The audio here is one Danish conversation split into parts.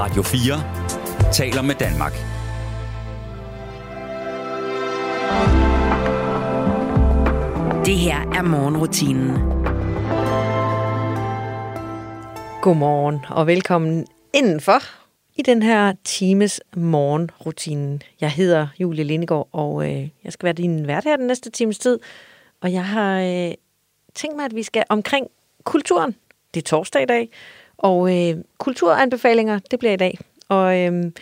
Radio 4 taler med Danmark. Det her er morgenrutinen. Godmorgen og velkommen indenfor i den her times morgenrutinen. Jeg hedder Julie Lindegård, og øh, jeg skal være din vært her den næste times tid. Og jeg har øh, tænkt mig, at vi skal omkring kulturen. Det er torsdag i dag, og øh, kulturanbefalinger, det bliver i dag. Og øh,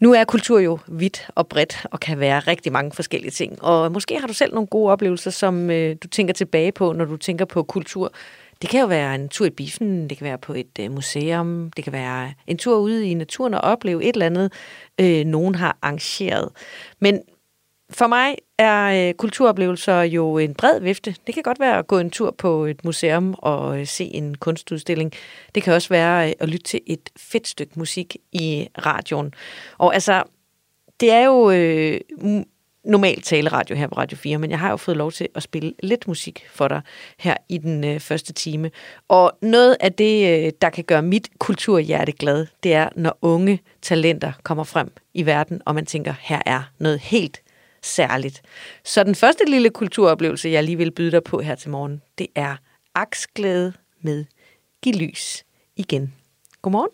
nu er kultur jo vidt og bredt og kan være rigtig mange forskellige ting. Og måske har du selv nogle gode oplevelser, som øh, du tænker tilbage på, når du tænker på kultur. Det kan jo være en tur i biffen, det kan være på et øh, museum, det kan være en tur ude i naturen og opleve et eller andet, øh, nogen har arrangeret. Men for mig er øh, kulturoplevelser jo en bred vifte. Det kan godt være at gå en tur på et museum og øh, se en kunstudstilling. Det kan også være øh, at lytte til et fedt stykke musik i radioen. Og altså, det er jo øh, normalt taleradio her på Radio 4, men jeg har jo fået lov til at spille lidt musik for dig her i den øh, første time. Og noget af det, øh, der kan gøre mit kulturhjerte glad, det er, når unge talenter kommer frem i verden, og man tænker, her er noget helt særligt. Så den første lille kulturoplevelse, jeg lige vil byde dig på her til morgen, det er aksglæde med Giv lys igen. Godmorgen.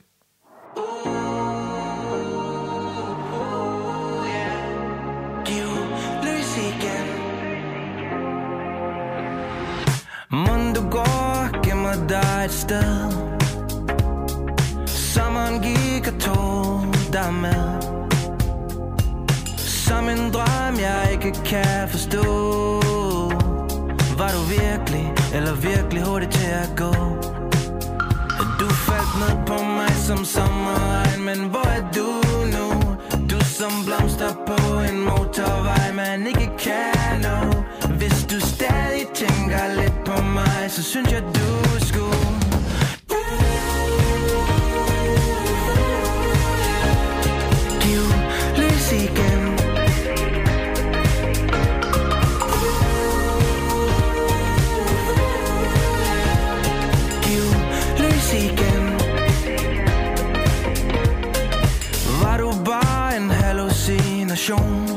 Må du går, gemmer dig et sted Sommeren gik og tog dig med som en drøm, jeg ikke kan forstå. Var du virkelig, eller virkelig hurtigt til at gå? Du faldt ned på mig som sommerregn Men hvor er du nu? Du som blomster på en motorvej Man ikke kan nå. Hvis du stadig tænker lidt på mig Så synes jeg du skulle station.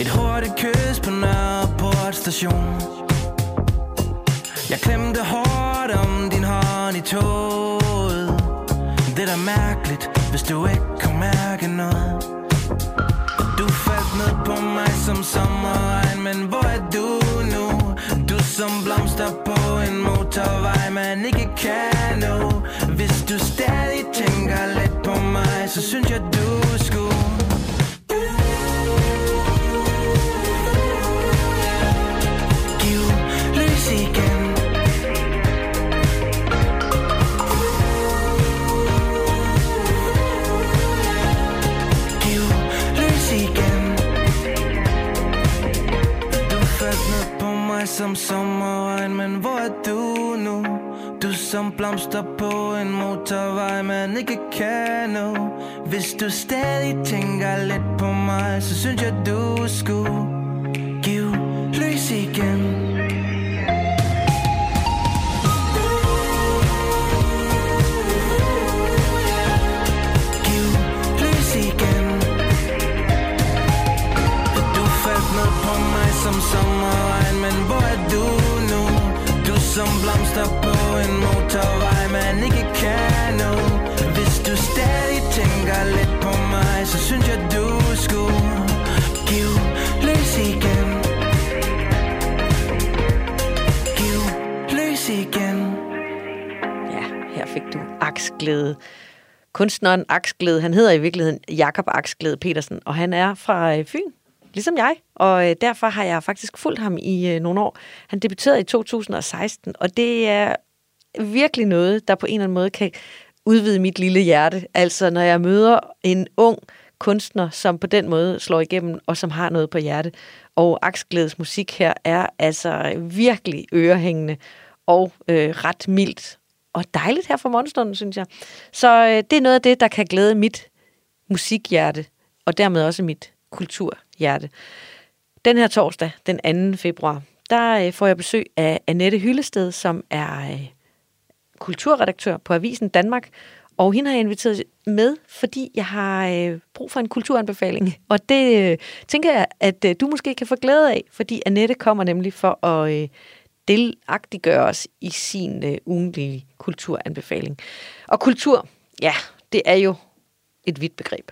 Et hurtigt kys på Nørreport station Jeg klemte hårdt om din hånd i toget. Det er da mærkeligt, hvis du ikke kan mærke noget. Du faldt ned på mig som sommerregn Men hvor er du nu? Du som blomster på en motorvej Man ikke kan nå. Hvis du stadig tænker lidt på mig Så synes jeg du skulle mig som sommerregn Men hvor er du nu? Du som blomster på en motorvej Man ikke kan nå. Hvis du stadig tænker lidt på mig Så synes jeg du skulle Give lys igen. Some song som blomster på en motorvej Man ikke kan nå. Hvis du stadig tænker lidt på mig Så synes jeg du skulle Giv løs igen. Giv løs igen. Ja, her fik du aksglæde. Kunstneren Aksglæde, han hedder i virkeligheden Jakob Aksglæde Petersen, og han er fra øh, Fyn, ligesom jeg. Og øh, derfor har jeg faktisk fulgt ham i øh, nogle år. Han debuterede i 2016, og det er virkelig noget, der på en eller anden måde kan udvide mit lille hjerte. Altså, når jeg møder en ung kunstner, som på den måde slår igennem, og som har noget på hjerte. Og Aksglædes musik her er altså virkelig ørehængende og øh, ret mildt og dejligt her fra morgenstunden, synes jeg. Så øh, det er noget af det, der kan glæde mit musikhjerte, og dermed også mit kultur hjerte. Den her torsdag, den 2. februar, der øh, får jeg besøg af Annette Hyllested, som er øh, kulturredaktør på Avisen Danmark, Og hende har jeg inviteret med, fordi jeg har øh, brug for en kulturanbefaling. Og det tænker jeg, at du måske kan få glæde af, fordi Annette kommer nemlig for at delagtiggøre os i sin ugentlige kulturanbefaling. Og kultur, ja, det er jo et vidt begreb.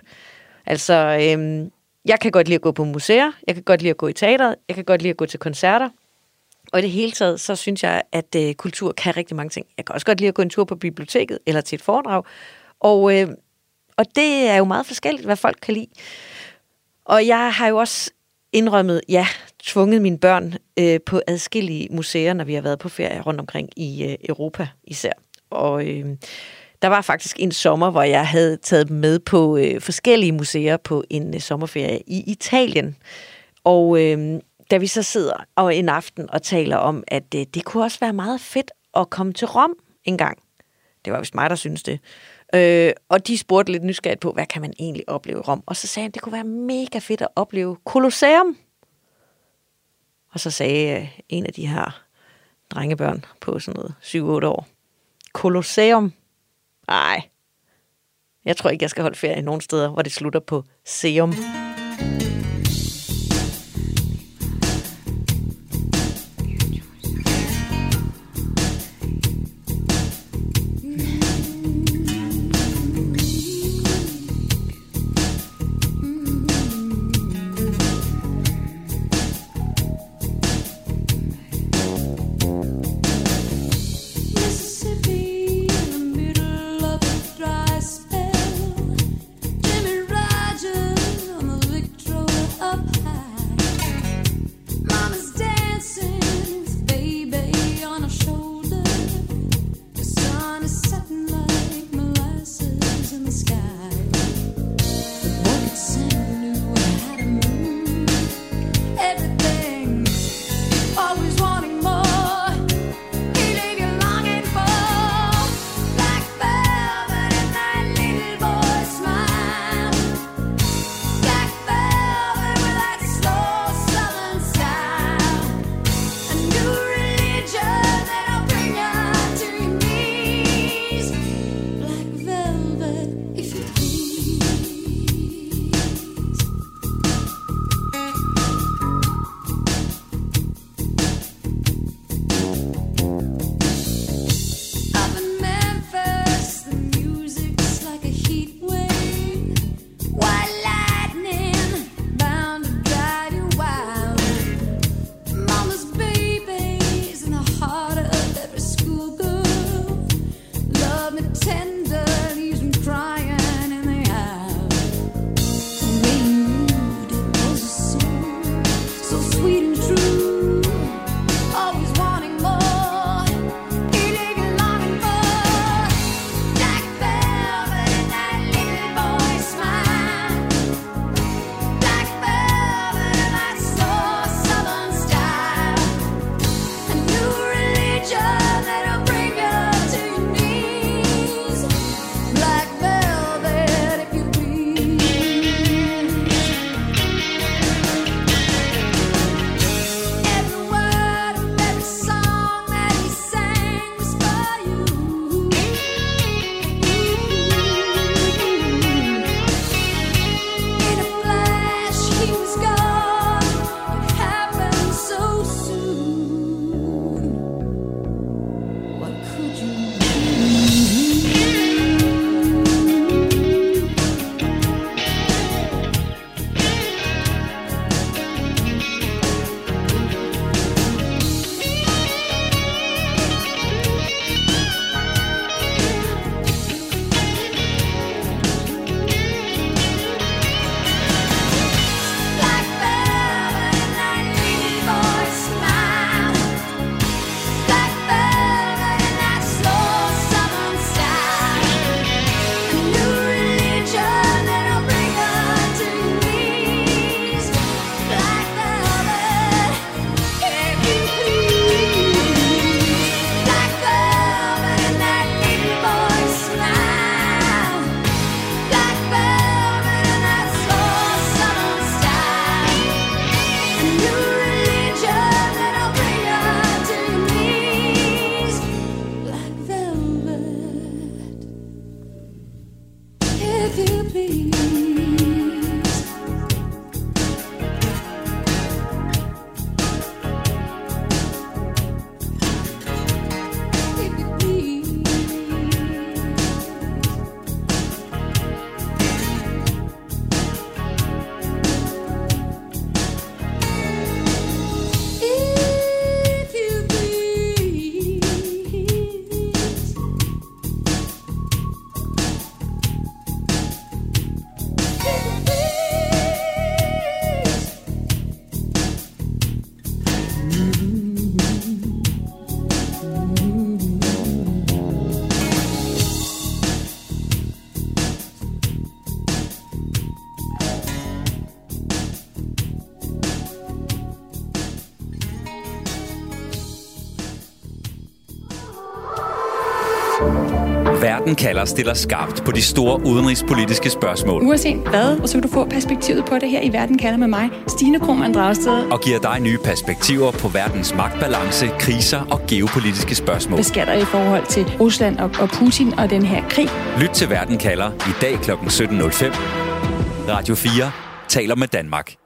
Altså, øhm, jeg kan godt lide at gå på museer, jeg kan godt lide at gå i teateret, jeg kan godt lide at gå til koncerter, og i det hele taget, så synes jeg, at øh, kultur kan rigtig mange ting. Jeg kan også godt lide at gå en tur på biblioteket eller til et foredrag. Og, øh, og det er jo meget forskelligt, hvad folk kan lide. Og jeg har jo også indrømmet, ja, tvunget mine børn øh, på adskillige museer, når vi har været på ferie rundt omkring i øh, Europa især. Og øh, der var faktisk en sommer, hvor jeg havde taget dem med på øh, forskellige museer på en øh, sommerferie i Italien. Og øh, da vi så sidder og en aften og taler om, at øh, det kunne også være meget fedt at komme til Rom en gang. Det var vist mig, der synes det. Øh, og de spurgte lidt nysgerrigt på, hvad kan man egentlig opleve i Rom? Og så sagde han, det kunne være mega fedt at opleve Colosseum. Og så sagde øh, en af de her drengebørn på sådan noget 7-8 år, Colosseum? Nej, jeg tror ikke, jeg skal holde ferie nogen steder, hvor det slutter på seum. den kalder, stiller skarpt på de store udenrigspolitiske spørgsmål. Uanset hvad, og så vil du få perspektivet på det her i Verden kalder med mig, Stine Krohmann Dragsted. Og giver dig nye perspektiver på verdens magtbalance, kriser og geopolitiske spørgsmål. Hvad sker der i forhold til Rusland og, og Putin og den her krig? Lyt til Verden kalder i dag kl. 17.05. Radio 4 taler med Danmark.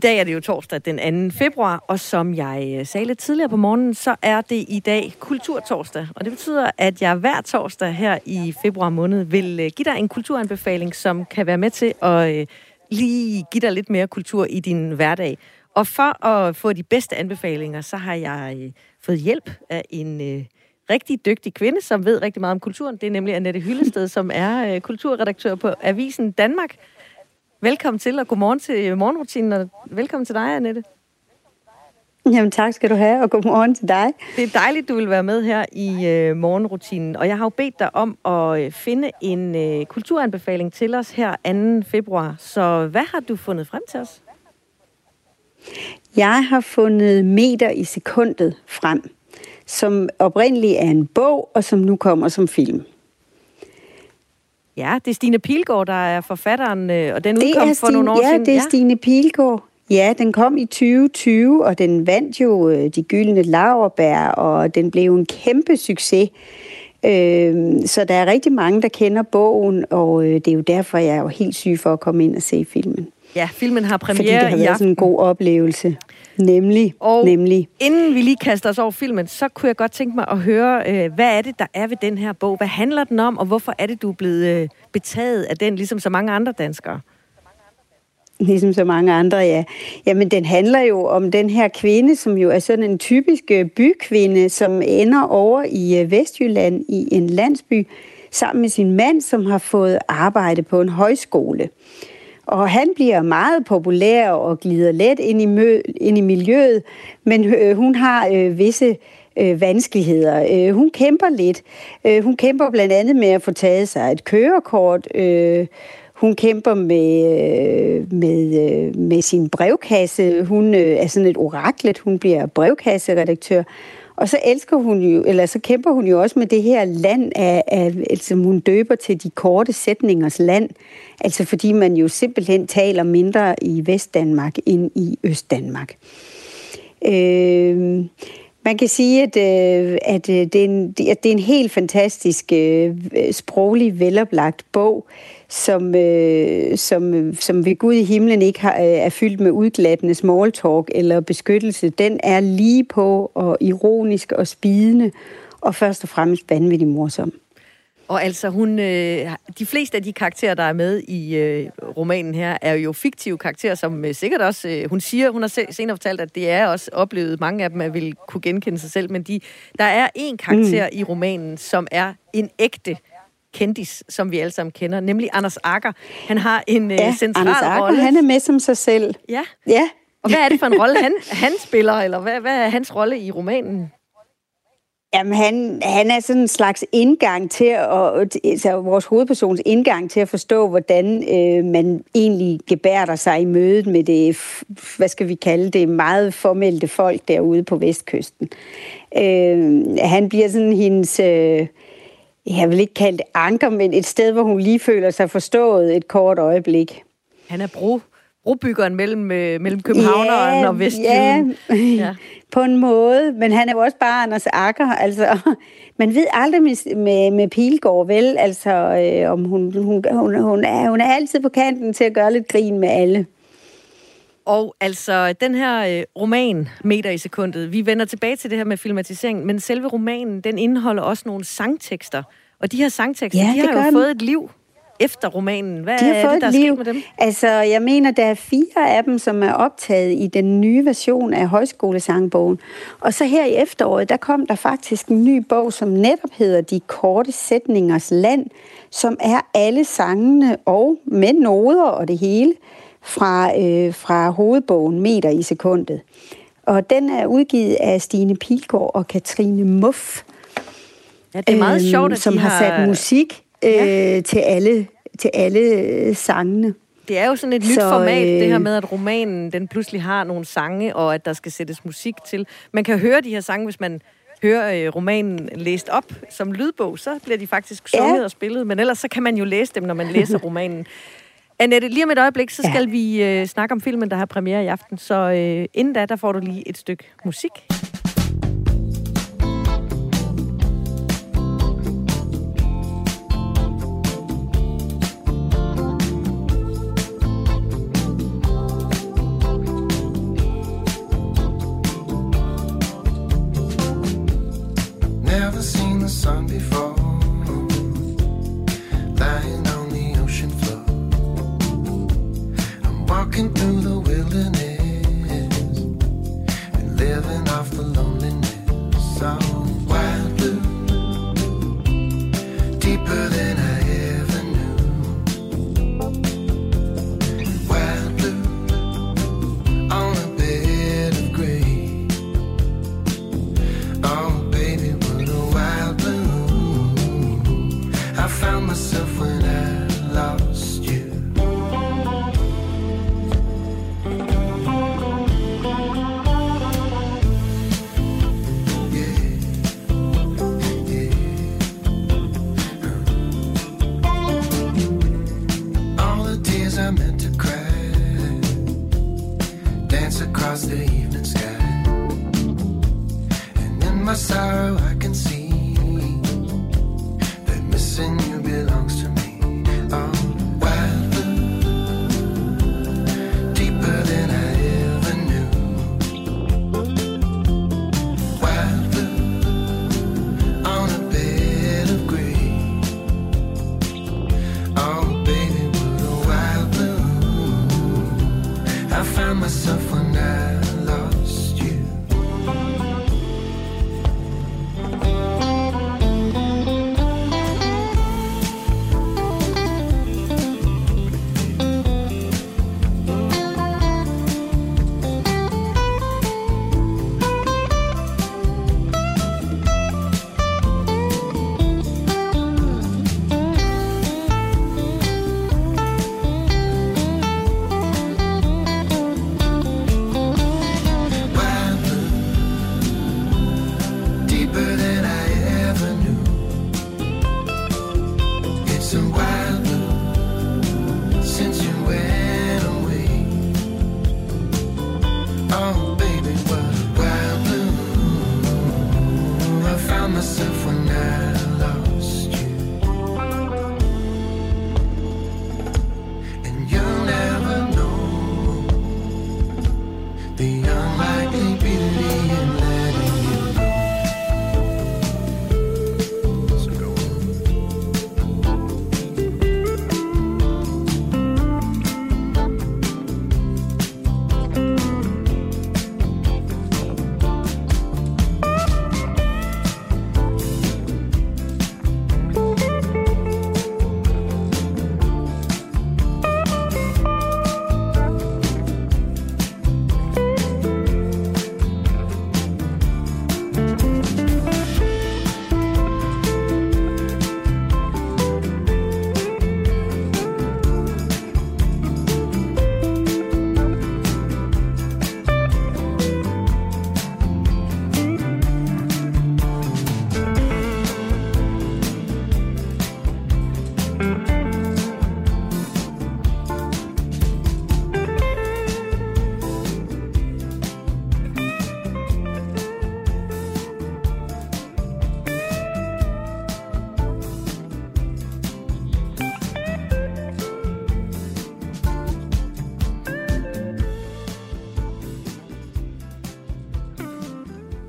Dag er det jo torsdag den 2. februar, og som jeg øh, sagde lidt tidligere på morgenen, så er det i dag Kulturtorsdag. Og det betyder, at jeg hver torsdag her i februar måned vil øh, give dig en kulturanbefaling, som kan være med til at øh, lige give dig lidt mere kultur i din hverdag. Og for at få de bedste anbefalinger, så har jeg fået hjælp af en rigtig dygtig kvinde, som ved rigtig meget om kulturen. Det er nemlig Annette Hyllested, som er kulturredaktør på Avisen Danmark. Velkommen til, og godmorgen til morgenrutinen, og velkommen til dig, Annette. Jamen tak skal du have, og godmorgen til dig. Det er dejligt, du vil være med her i øh, morgenrutinen, og jeg har jo bedt dig om at øh, finde en øh, kulturanbefaling til os her 2. februar. Så hvad har du fundet frem til os? Jeg har fundet Meter i sekundet frem, som oprindeligt er en bog, og som nu kommer som film. Ja, det er Stine Pilgaard, der er forfatteren, øh, og den Det udkom for nogle år Stine, ja, siden. det er Stine Pilgaard. Ja, den kom i 2020, og den vandt jo øh, de gyldne laverbær, og den blev en kæmpe succes. Øh, så der er rigtig mange, der kender bogen, og øh, det er jo derfor, jeg er jo helt syg for at komme ind og se filmen. Ja, filmen har Fordi det premiere har i været sådan en god oplevelse. Nemlig, Og nemlig. inden vi lige kaster os over filmen, så kunne jeg godt tænke mig at høre, øh, hvad er det, der er ved den her bog? Hvad handler den om, og hvorfor er det, du er blevet øh, betaget af den, ligesom så mange andre danskere? Ligesom så mange andre, ja. Jamen, den handler jo om den her kvinde, som jo er sådan en typisk øh, bykvinde, som ender over i øh, Vestjylland i en landsby, sammen med sin mand, som har fået arbejde på en højskole. Og han bliver meget populær og glider let ind i, mø- ind i miljøet, men øh, hun har øh, visse øh, vanskeligheder. Øh, hun kæmper lidt. Øh, hun kæmper blandt andet med at få taget sig et kørekort. Øh, hun kæmper med, øh, med, øh, med sin brevkasse. Hun øh, er sådan et oraklet. Hun bliver brevkasseredaktør. Og så elsker hun jo, eller så kæmper hun jo også med det her land, af, af, altså hun døber til de korte sætningers land. Altså fordi man jo simpelthen taler mindre i Vestdanmark end i Østdanmark. Øh, man kan sige, at, øh, at, øh, det er en, at det er en helt fantastisk øh, sproglig, veloplagt bog, som, øh, som, som ved Gud i himlen ikke har, øh, er fyldt med udglattende small talk eller beskyttelse. Den er lige på og ironisk og spidende, og først og fremmest vanvittigt morsom. Og altså, hun, øh, de fleste af de karakterer, der er med i øh, romanen her, er jo fiktive karakterer, som øh, sikkert også, øh, hun siger, hun har se- senere fortalt, at det er også oplevet, mange af dem at vil kunne genkende sig selv, men de, der er en karakter mm. i romanen, som er en ægte kendis, som vi alle sammen kender, nemlig Anders Akker. Han har en øh, Ja, central Anders Akker, rolle. han er med som sig selv. Ja, Ja, og hvad er det for en rolle, han, han spiller, eller hvad, hvad er hans rolle i romanen? Jamen, han, han er sådan en slags indgang til at, altså vores hovedpersons indgang til at forstå, hvordan øh, man egentlig gebærder sig i mødet med det, hvad skal vi kalde det, meget formelte folk derude på vestkysten. Øh, han bliver sådan hendes, øh, jeg vil ikke kalde det anker, men et sted, hvor hun lige føler sig forstået et kort øjeblik. Han er bro, brobyggeren mellem, øh, mellem københavneren og Vestjylland. Ja, Ja. på en måde. Men han er jo også bare Anders Akker. Altså, man ved aldrig med, med, med Pilgaard, vel? Altså, øh, om hun, hun, hun, hun, er, hun er altid på kanten til at gøre lidt grin med alle. Og altså, den her øh, roman, Meter i sekundet, vi vender tilbage til det her med filmatisering, men selve romanen, den indeholder også nogle sangtekster. Og de her sangtekster, Ja, de har jo den. fået et liv efter romanen. Hvad De har er fået det, der er liv. sket med dem? Altså, jeg mener, der er fire af dem, som er optaget i den nye version af højskolesangbogen. Og så her i efteråret, der kom der faktisk en ny bog, som netop hedder De korte sætningers land, som er alle sangene og med noder og det hele fra, øh, fra hovedbogen Meter i sekundet. Og den er udgivet af Stine Pilgaard og Katrine Muff, Ja, det er meget øhm, sjovt, at som de har sat musik øh, Ja. til alle, til alle øh, sangene. Det er jo sådan et nyt Så, format, det her øh, med, at romanen den pludselig har nogle sange, og at der skal sættes musik til. Man kan høre de her sange, hvis man hører øh, romanen læst op som lydbog, så bliver de faktisk Ja. sunget og spillet, men ellers så kan man jo læse dem, når man læser romanen. Annette, lige om et øjeblik, så skal ja. vi øh, snakke om filmen, der har premiere i aften. Så øh, inden da, der får du lige et stykke musik. Never seen the sun before walking through the wilderness and living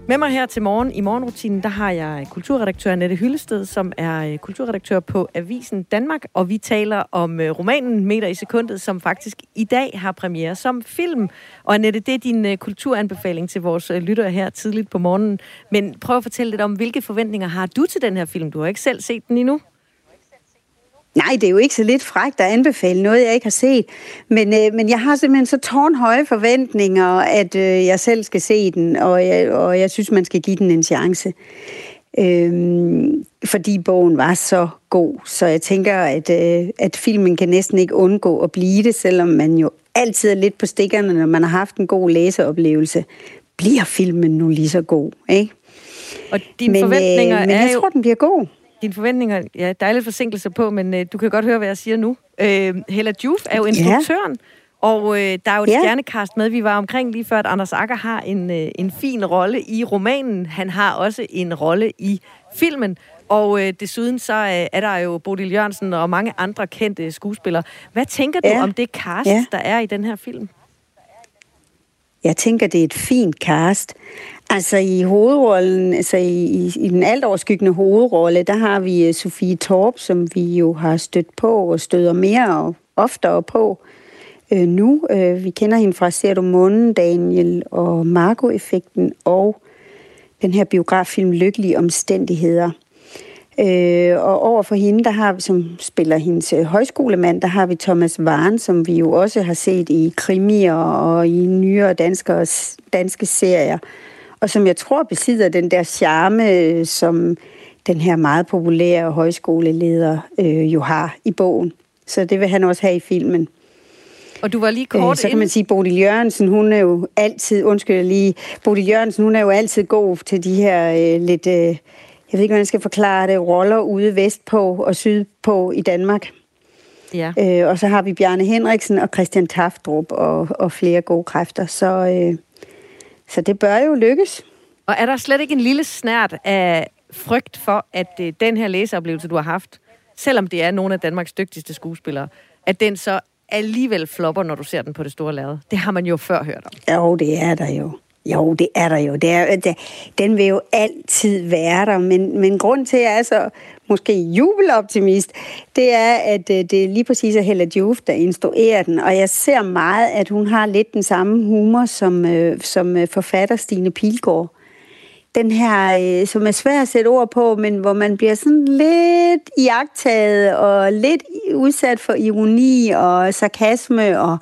Med mig her til morgen i morgenrutinen, der har jeg kulturredaktør Annette Hyllested, som er øh, kulturredaktør på Avisen Danmark, og vi taler om øh, romanen Meter i sekundet, som faktisk i dag har premiere som film. Og Annette, det er din øh, kulturanbefaling til vores lyttere her tidligt på morgenen. Men prøv at fortælle lidt om, hvilke forventninger har du til den her film? Du har ikke selv set den endnu. Nej, det er jo ikke så lidt frækt at anbefale noget, jeg ikke har set. Men, øh, men jeg har simpelthen så tårnhøje forventninger, at øh, jeg selv skal se den, og jeg, og jeg synes, man skal give den en chance. Øhm, fordi bogen var så god, så jeg tænker, at, øh, at filmen kan næsten ikke undgå at blive det, selvom man jo altid er lidt på stikkerne, når man har haft en god læseoplevelse. Bliver filmen nu lige så god, ikke? Og dine men, forventninger øh, men er jeg jo... tror, den bliver god. Dine forventninger, ja, der er lidt forsinkelse på, men øh, du kan godt høre, hvad jeg siger nu. Øh, Hella Juf er jo instruktøren, og øh, der er jo et Ja. stjernekast med. Vi var omkring lige før, at Anders Akker har en, øh, en fin rolle i romanen. Han har også en rolle i filmen. Og øh, desuden så øh, er der jo Bodil Jørgensen og mange andre kendte skuespillere. Hvad tænker du Ja. om det cast, Ja. der er i den her film? Jeg tænker, det er et fint cast. Altså i hovedrollen, altså i, i, i den altoverskyggende hovedrolle, der har vi øh, Sofie Torp, som vi jo har stødt på og støder mere og oftere på. øh, nu. Øh, vi kender hende fra Ser du månen, Daniel og Marco-effekten og den her biograffilm Lykkelige Omstændigheder. Øh, og over for hende, der har vi, som spiller hendes øh, højskolemand, der har vi Thomas Varen, som vi jo også har set i krimier og i nyere danske, danske serier, og som jeg tror besidder den der charme, øh, som den her meget populære højskoleleder øh, jo har i bogen. Så det vil han også have i filmen. Og du var lige Øh, kort så kan man sige, Bodil Jørgensen, hun er jo altid, undskyld lige, Bodil Jørgensen, hun er jo altid god til de her øh, lidt, øh, jeg ved ikke, hvordan jeg skal forklare det, roller ude vestpå og sydpå i Danmark. Ja. Øh, og så har vi Bjarne Henriksen og Christian Taftrup og, og flere gode kræfter. Så, øh, så det bør jo lykkes. Og er der slet ikke en lille snært af frygt for, at øh, den her læseoplevelse, du har haft, selvom det er nogle af Danmarks dygtigste skuespillere, at den så alligevel flopper, når du ser den på det store lade? Det har man jo før hørt om. Jo, det er der jo. Jo, det er der jo. Det er, det, den vil jo altid være der, men, men grund til, at jeg er så måske jubeloptimist, det er, at øh, det er lige præcis er Hella Juf, der instruerer den, og jeg ser meget, at hun har lidt den samme humor som, øh, som øh, forfatter Stine Pilgaard. Den her, øh, som er svær at sætte ord på, men hvor man bliver sådan lidt iagtaget og lidt udsat for ironi og sarkasme og,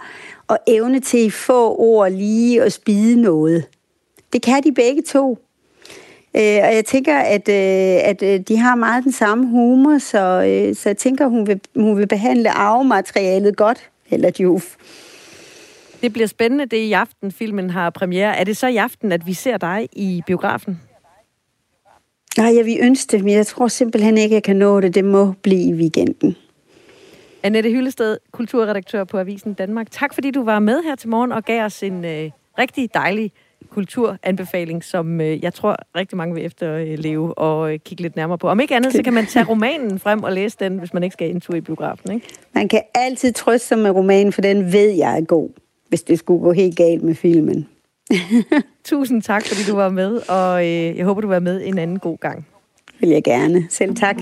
og evne til at få ord lige og spide noget. Det kan de begge to. Øh, og jeg tænker, at, øh, at øh, de har meget den samme humor, så, øh, så jeg tænker, hun vil, hun vil behandle arvematerialet godt, eller Juf. Det bliver spændende, det i aften, filmen har premiere. Er det så i aften, at vi ser dig i biografen? Nej, jeg vil ønske det, men jeg tror simpelthen ikke, jeg kan nå det. Det må blive i weekenden. Annette Hyllested, kulturredaktør på Avisen Danmark. Tak fordi du var med her til morgen og gav os en øh, rigtig dejlig kulturanbefaling, som øh, jeg tror rigtig mange vil efterleve og øh, kigge lidt nærmere på. Om ikke andet, så kan man tage romanen frem og læse den, hvis man ikke skal en tur i biografen. Ikke? Man kan altid trøste sig med romanen, for den ved jeg er god, hvis det skulle gå helt galt med filmen. Tusind tak, fordi du var med, og øh, jeg håber, du var med en anden god gang. Vil jeg gerne. Selv tak.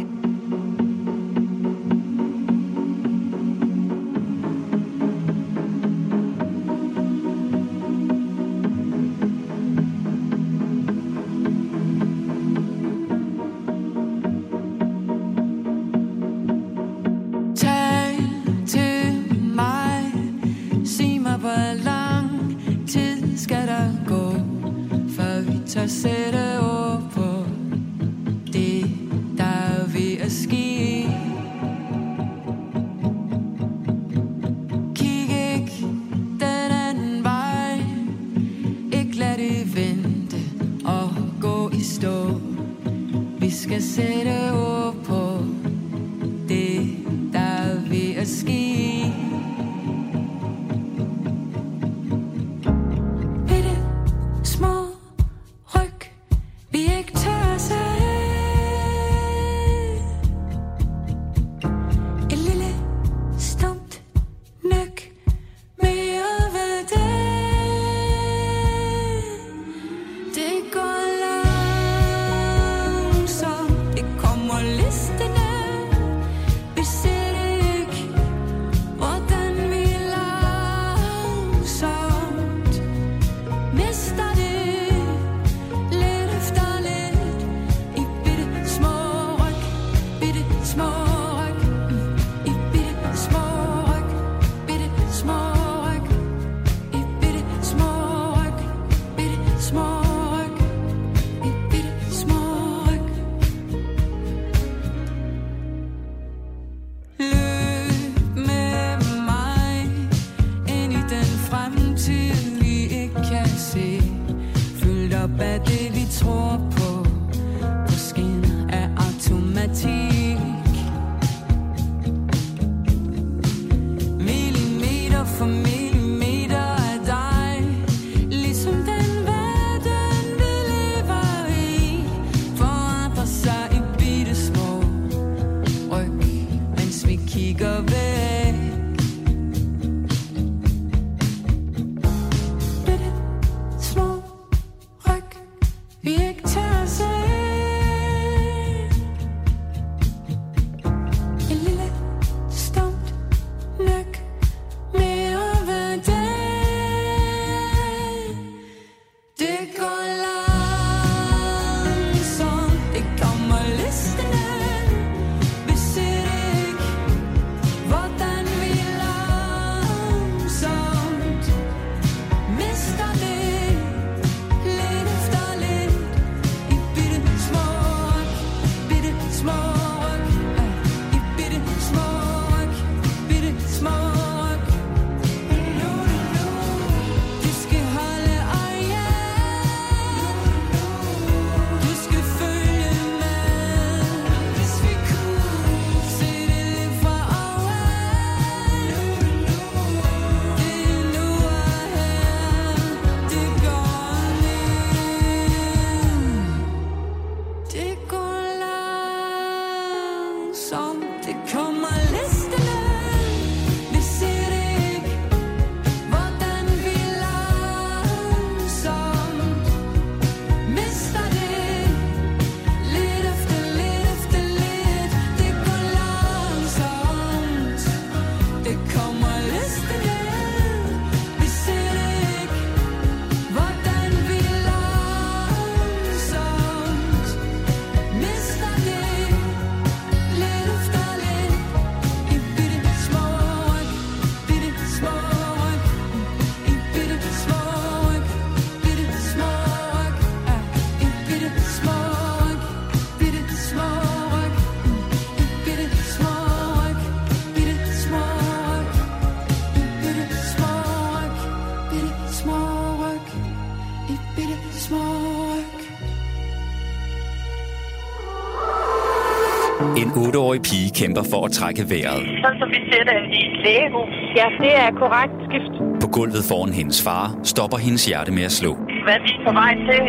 Pige kæmper for at trække vejret. Sådan som vi ser det i lægehus. Ja, det er korrekt skift. På gulvet foran hendes far stopper hendes hjerte med at slå. Hvad er vi på vej til?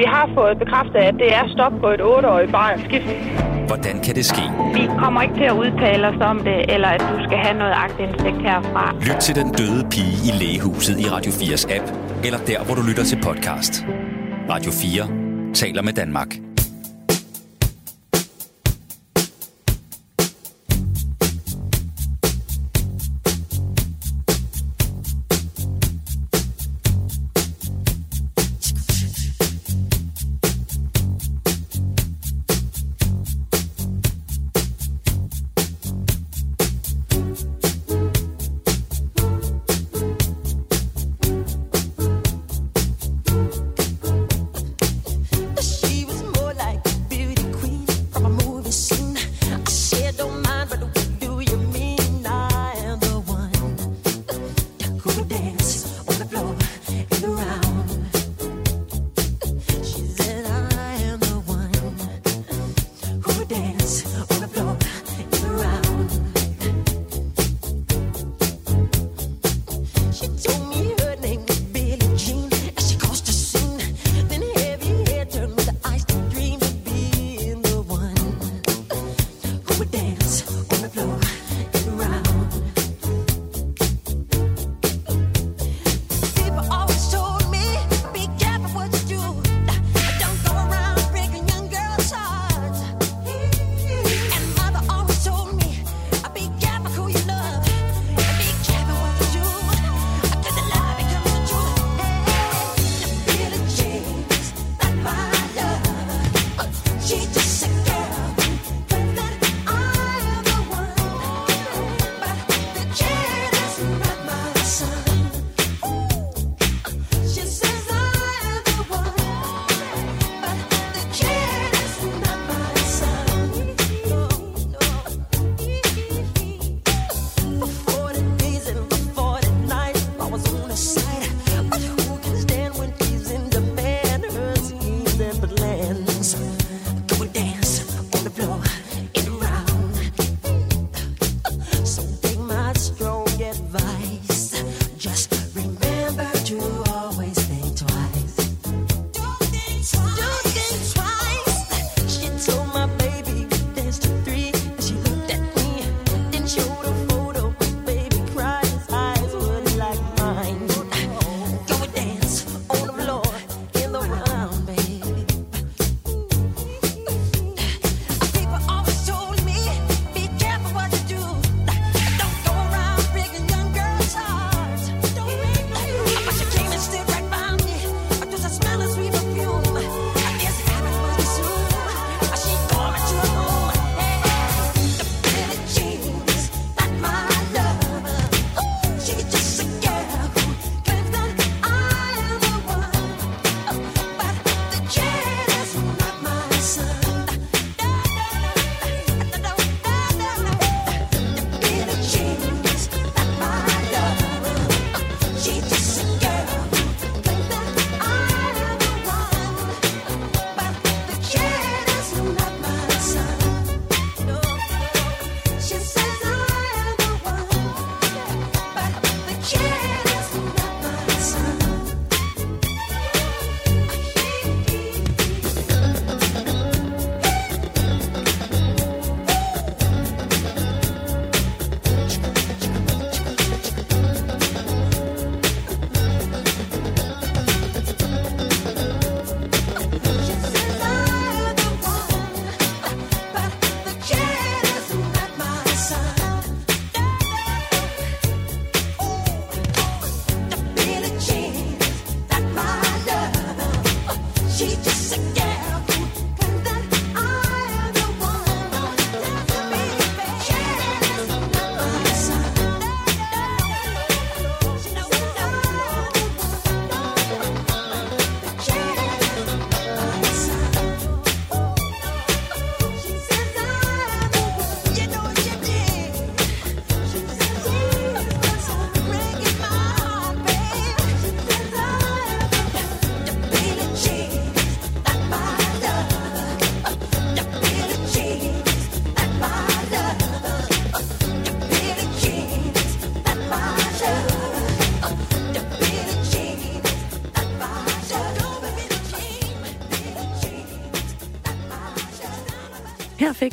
Vi har fået bekræftet, at det er stop på et 8-årigt barn skift. Hvordan kan det ske? Vi kommer ikke til at udtale os om det, eller at du skal have noget agtindsigt herfra. Lyt til den døde pige i lægehuset i Radio 4's app, eller der, hvor du lytter til podcast. Radio 4 taler med Danmark.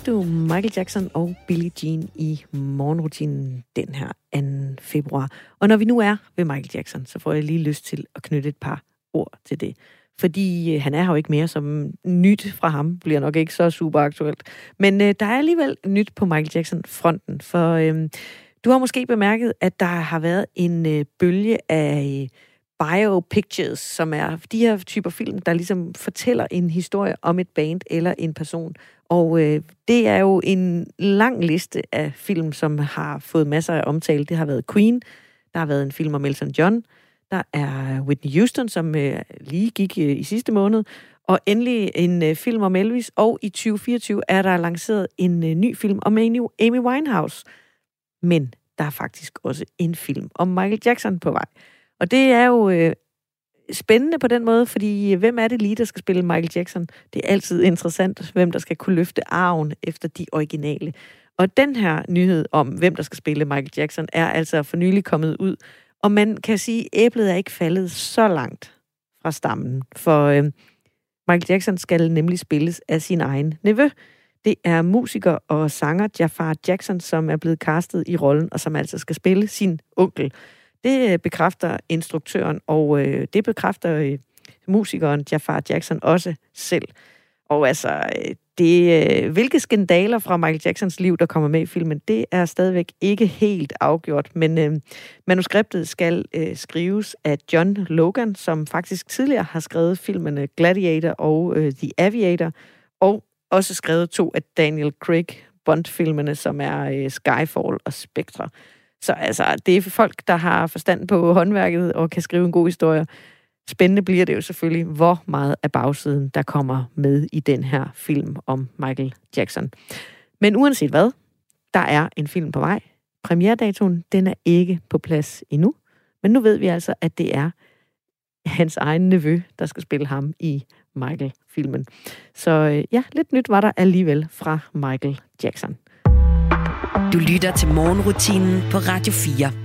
Fik du Michael Jackson og Billie Jean i morgenrutinen den her 2. februar. Og når vi nu er ved Michael Jackson, så får jeg lige lyst til at knytte et par ord til det. Fordi øh, han er her jo ikke mere, som nyt fra ham bliver nok ikke så super aktuelt. Men øh, der er alligevel nyt på Michael Jackson-fronten, for øh, du har måske bemærket, at der har været en øh, bølge af øh, biopictures, som er de her typer film, der ligesom fortæller en historie om et band eller en person. Og øh, det er jo en lang liste af film, som har fået masser af omtale. Det har været Queen, der har været en film om Elton John, der er Whitney Houston, som øh, lige gik øh, i sidste måned, og endelig en øh, film om Elvis, og i 2024 er der lanceret en øh, ny film om Amy, Amy Winehouse. Men der er faktisk også en film om Michael Jackson på vej. Og det er jo øh, spændende på den måde, fordi øh, hvem er det lige, der skal spille Michael Jackson? Det er altid interessant, hvem der skal kunne løfte arven efter de originale. Og den her nyhed om, hvem der skal spille Michael Jackson, er altså for nylig kommet ud. Og man kan sige, at æblet er ikke faldet så langt fra stammen, for øh, Michael Jackson skal nemlig spilles af sin egen nevø. Det er musiker og sanger Jafar Jackson, som er blevet castet i rollen, og som altså skal spille sin onkel. Det øh, bekræfter instruktøren, og øh, det bekræfter øh, musikeren Jafar Jackson også selv. Og altså, øh, det, øh, hvilke skandaler fra Michael Jacksons liv, der kommer med i filmen, det er stadigvæk ikke helt afgjort. Men øh, manuskriptet skal øh, skrives af John Logan, som faktisk tidligere har skrevet filmene øh, Gladiator og øh, The Aviator, og også skrevet to af Daniel Craig Bond-filmene, som er øh, Skyfall og Spectre. Så altså, det er folk, der har forstand på håndværket og kan skrive en god historie. Spændende bliver det jo selvfølgelig, hvor meget af bagsiden, der kommer med i den her film om Michael Jackson. Men uanset hvad, der er en film på vej. Premierdatoen, den er ikke på plads endnu. Men nu ved vi altså, at det er hans egen nevø, der skal spille ham i Michael-filmen. Så øh, ja, lidt nyt var der alligevel fra Michael Jackson. Du lytter til morgenrutinen på Radio 4.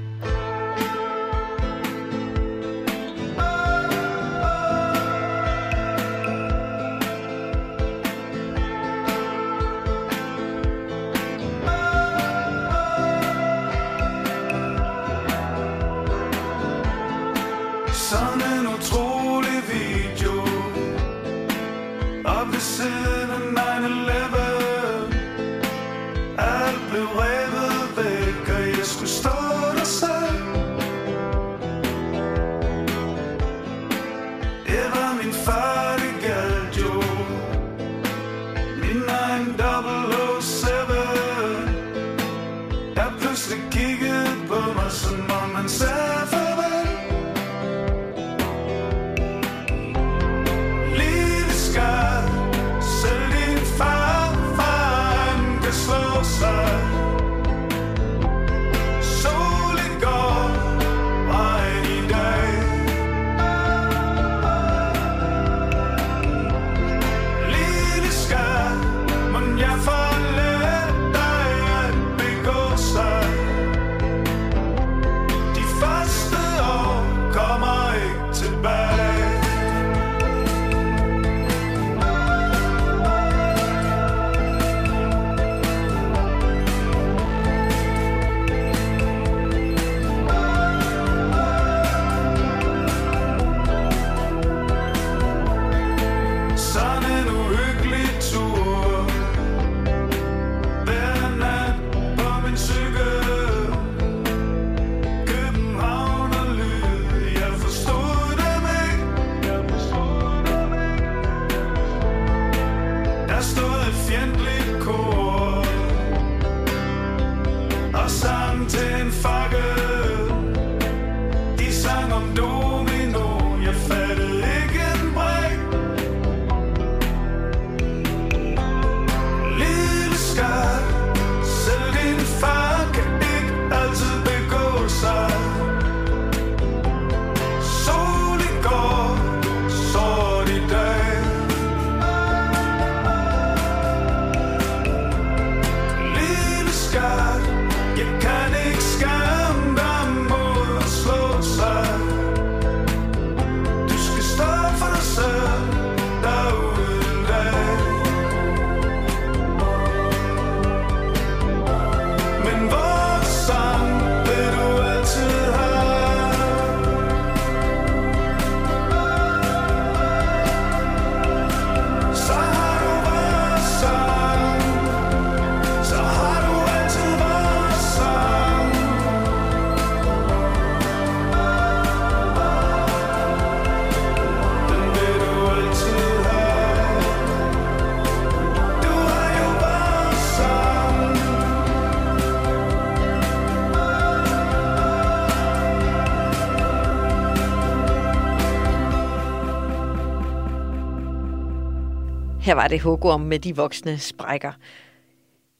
Her var det hugorm med de voksne sprækker.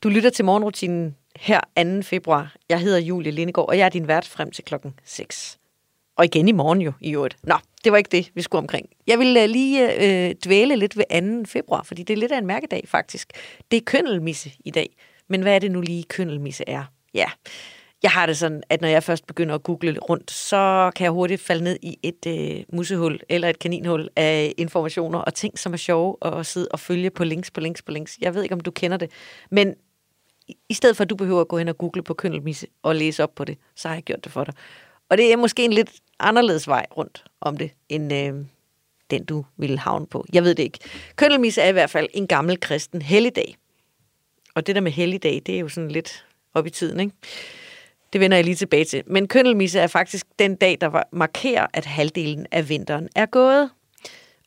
Du lytter til morgenrutinen her 2. februar. Jeg hedder Julie Lindegård, og jeg er din vært frem til klokken 6. Og igen i morgen jo, i øvrigt. Nå, det var ikke det, vi skulle omkring. Jeg vil uh, lige øh, dvæle lidt ved 2. februar, fordi det er lidt af en mærkedag faktisk. Det er køndelmisse i dag. Men hvad er det nu lige, køndelmisse er? Ja, jeg har det sådan, at når jeg først begynder at google rundt, så kan jeg hurtigt falde ned i et øh, musehul eller et kaninhul af informationer og ting, som er sjove at sidde og følge på links, på links, på links. Jeg ved ikke, om du kender det, men i- stedet for, at du behøver at gå hen og google på køndelmisse og læse op på det, så har jeg gjort det for dig. Og det er måske en lidt anderledes vej rundt om det, end øh, den, du ville havne på. Jeg ved det ikke. Køndelmisse er i hvert fald en gammel kristen helligdag. Og det der med helligdag, det er jo sådan lidt op i tiden, ikke? Det vender jeg lige tilbage til. Men køndelmisse er faktisk den dag, der markerer, at halvdelen af vinteren er gået.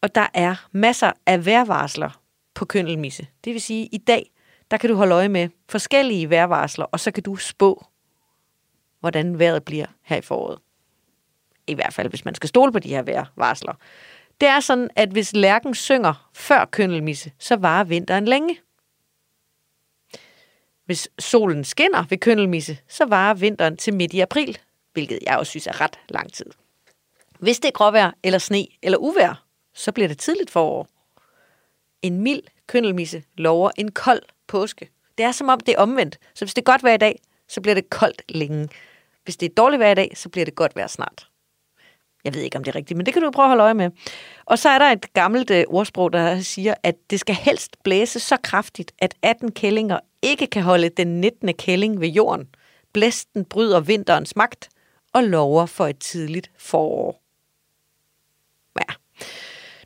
Og der er masser af vejrvarsler på køndelmisse. Det vil sige, at i dag, der kan du holde øje med forskellige vejrvarsler, og så kan du spå, hvordan vejret bliver her i foråret. I hvert fald, hvis man skal stole på de her vejrvarsler. Det er sådan, at hvis lærken synger før køndelmisse, så varer vinteren længe. Hvis solen skinner ved køndelmisse, så varer vinteren til midt i april, hvilket jeg også synes er ret lang tid. Hvis det er gråvejr eller sne eller uvejr, så bliver det tidligt forår. En mild køndelmisse lover en kold påske. Det er som om det er omvendt. Så hvis det er godt vejr i dag, så bliver det koldt længe. Hvis det er dårligt vejr i dag, så bliver det godt vejr snart. Jeg ved ikke, om det er rigtigt, men det kan du prøve at holde øje med. Og så er der et gammelt øh, ordsprog, der siger, at det skal helst blæse så kraftigt, at 18 kællinger ikke kan holde den 19. kælling ved jorden. Blæsten bryder vinterens magt og lover for et tidligt forår. Ja,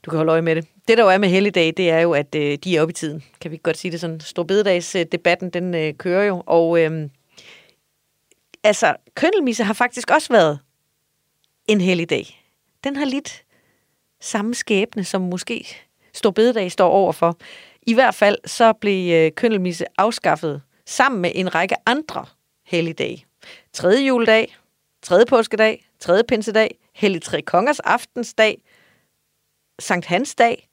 du kan holde øje med det. Det, der jo er med helligdag, det er jo, at øh, de er oppe i tiden. Kan vi godt sige det sådan? Storbededagsdebatten, den øh, kører jo. Og øh, altså, køndelmisse har faktisk også været en helligdag. Den har lidt samme skæbne, som måske Storbededag står overfor. I hvert fald så blev øh, køndelmisse afskaffet sammen med en række andre helligdage. Tredje juledag, tredje påskedag, tredje pinsedag, hellig tre kongers aftensdag, Sankt Hans dag,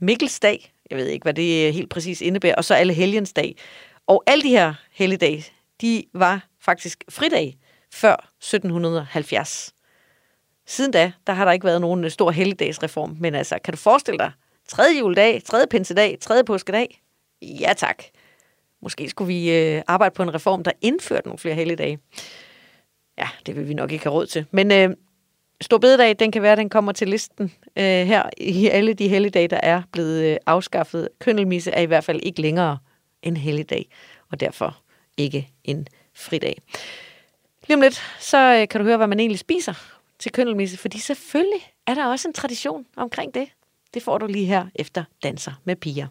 Mikkelsdag, jeg ved ikke, hvad det øh, helt præcis indebærer, og så alle helgens dag. Og alle de her helligdage, de var faktisk fridag før 1770. Siden da, der har der ikke været nogen øh, stor helligdagsreform, men altså, kan du forestille dig, tredje juledag, tredje pinsedag, tredje påskedag? Ja tak. Måske skulle vi øh, arbejde på en reform, der indførte nogle flere helligdage. Ja, det vil vi nok ikke have råd til. Men øh, Stor bededag, den kan være, den kommer til listen øh, her i alle de helligdage, der er blevet øh, afskaffet. Køndelmisse er i hvert fald ikke længere en helligdag, og derfor ikke en fridag. Lige om lidt, så øh, kan du høre, hvad man egentlig spiser til køndelmisse, fordi selvfølgelig er der også en tradition omkring det. Det får du lige her efter Danser med piger.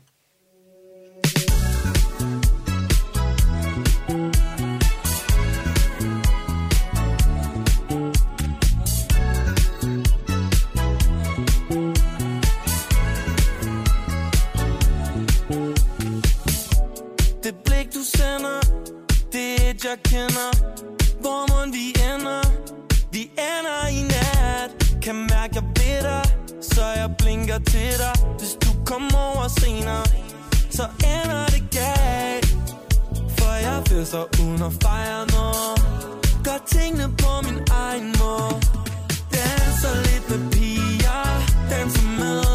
Det blik du sender Det er et jeg kender. Hvor må vi ender? Vi ender i nat. Kan så jeg blinker til dig. Hvis du kommer over senere Så ender det galt. For jeg fester uden at fejre noget. Gør tingene på min egen måde. Danser lidt med piger. Danser med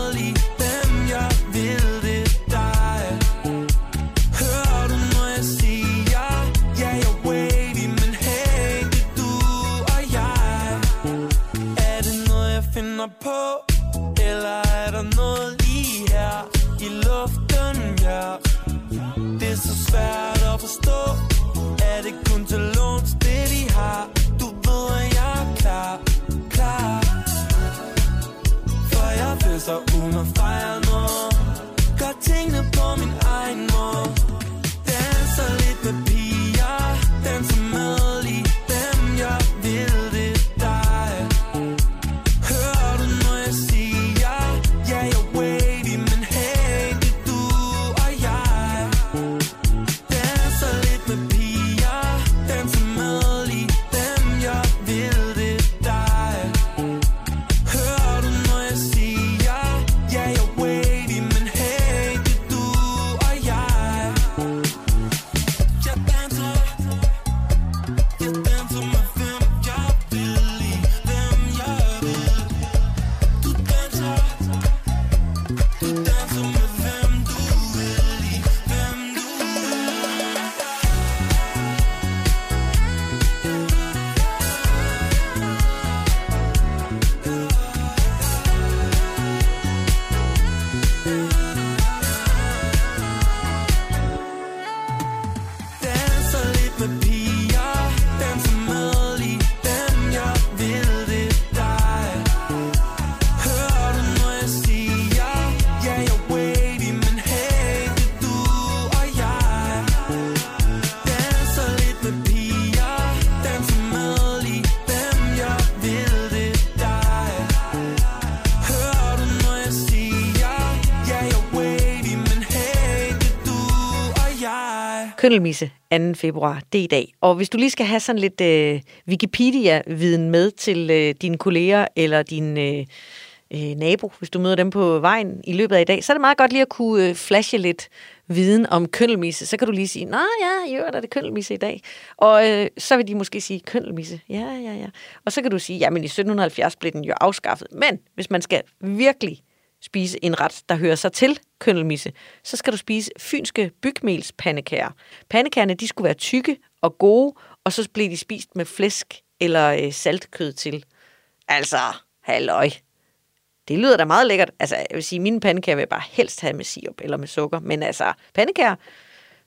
så svært at forstå Er det kun til låns, det vi har? Du ved, at jeg er klar, klar For jeg fester uden at fejre Køndelmisse 2. februar, det er i dag. Og hvis du lige skal have sådan lidt øh, Wikipedia-viden med til øh, dine kolleger eller din øh, øh, nabo, hvis du møder dem på vejen i løbet af i dag, så er det meget godt lige at kunne øh, flashe lidt viden om køndelmisse. Så kan du lige sige, nej ja, i øvrigt er det køndelmisse i dag. Og øh, så vil de måske sige, køndelmisse, ja, ja, ja. Og så kan du sige, jamen i 1770 blev den jo afskaffet. Men hvis man skal virkelig spise en ret, der hører sig til køndelmisse, så skal du spise fynske bygmelspandekager. Pandekagerne, de skulle være tykke og gode, og så blev de spist med flæsk eller øh, saltkød til. Altså, halløj. Det lyder da meget lækkert. Altså, jeg vil sige, mine pandekager vil jeg bare helst have med sirup eller med sukker. Men altså, pandekager,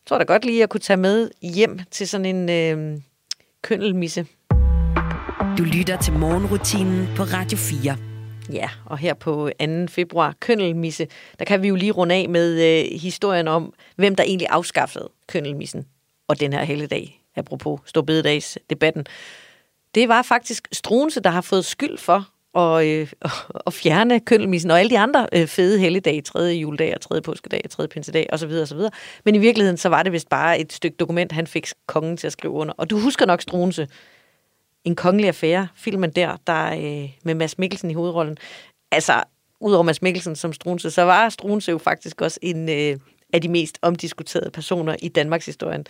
tror da godt lige, at kunne tage med hjem til sådan en øh, køndelmisse. Du lytter til morgenrutinen på Radio 4. Ja, og her på 2. februar, køndelmisse, der kan vi jo lige runde af med øh, historien om, hvem der egentlig afskaffede køndelmissen og den her helligdag, apropos Storbededags debatten. Det var faktisk Struense, der har fået skyld for at, øh, at fjerne køndelmissen og alle de andre øh, fede helligdage, 3. juledag og 3. påskedag og 3. pinsedag osv. osv. Men i virkeligheden, så var det vist bare et stykke dokument, han fik kongen til at skrive under. Og du husker nok Struense, en kongelig affære, filmen der, der øh, med Mads Mikkelsen i hovedrollen. Altså, udover Mads Mikkelsen som Strunse, så var Strunse jo faktisk også en øh, af de mest omdiskuterede personer i Danmarks historien.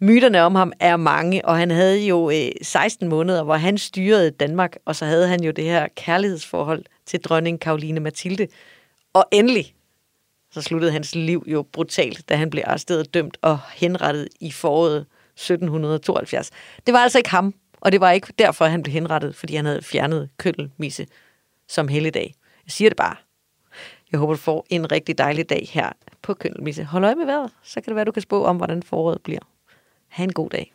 Myterne om ham er mange, og han havde jo øh, 16 måneder, hvor han styrede Danmark, og så havde han jo det her kærlighedsforhold til dronning Karoline Mathilde. Og endelig, så sluttede hans liv jo brutalt, da han blev arresteret, dømt og henrettet i foråret 1772. Det var altså ikke ham, og det var ikke derfor, han blev henrettet, fordi han havde fjernet køndelmisse som helligdag. Jeg siger det bare. Jeg håber, du får en rigtig dejlig dag her på køndelmisse. Hold øje med vejret, så kan det være, du kan spå om, hvordan foråret bliver. Ha' en god dag.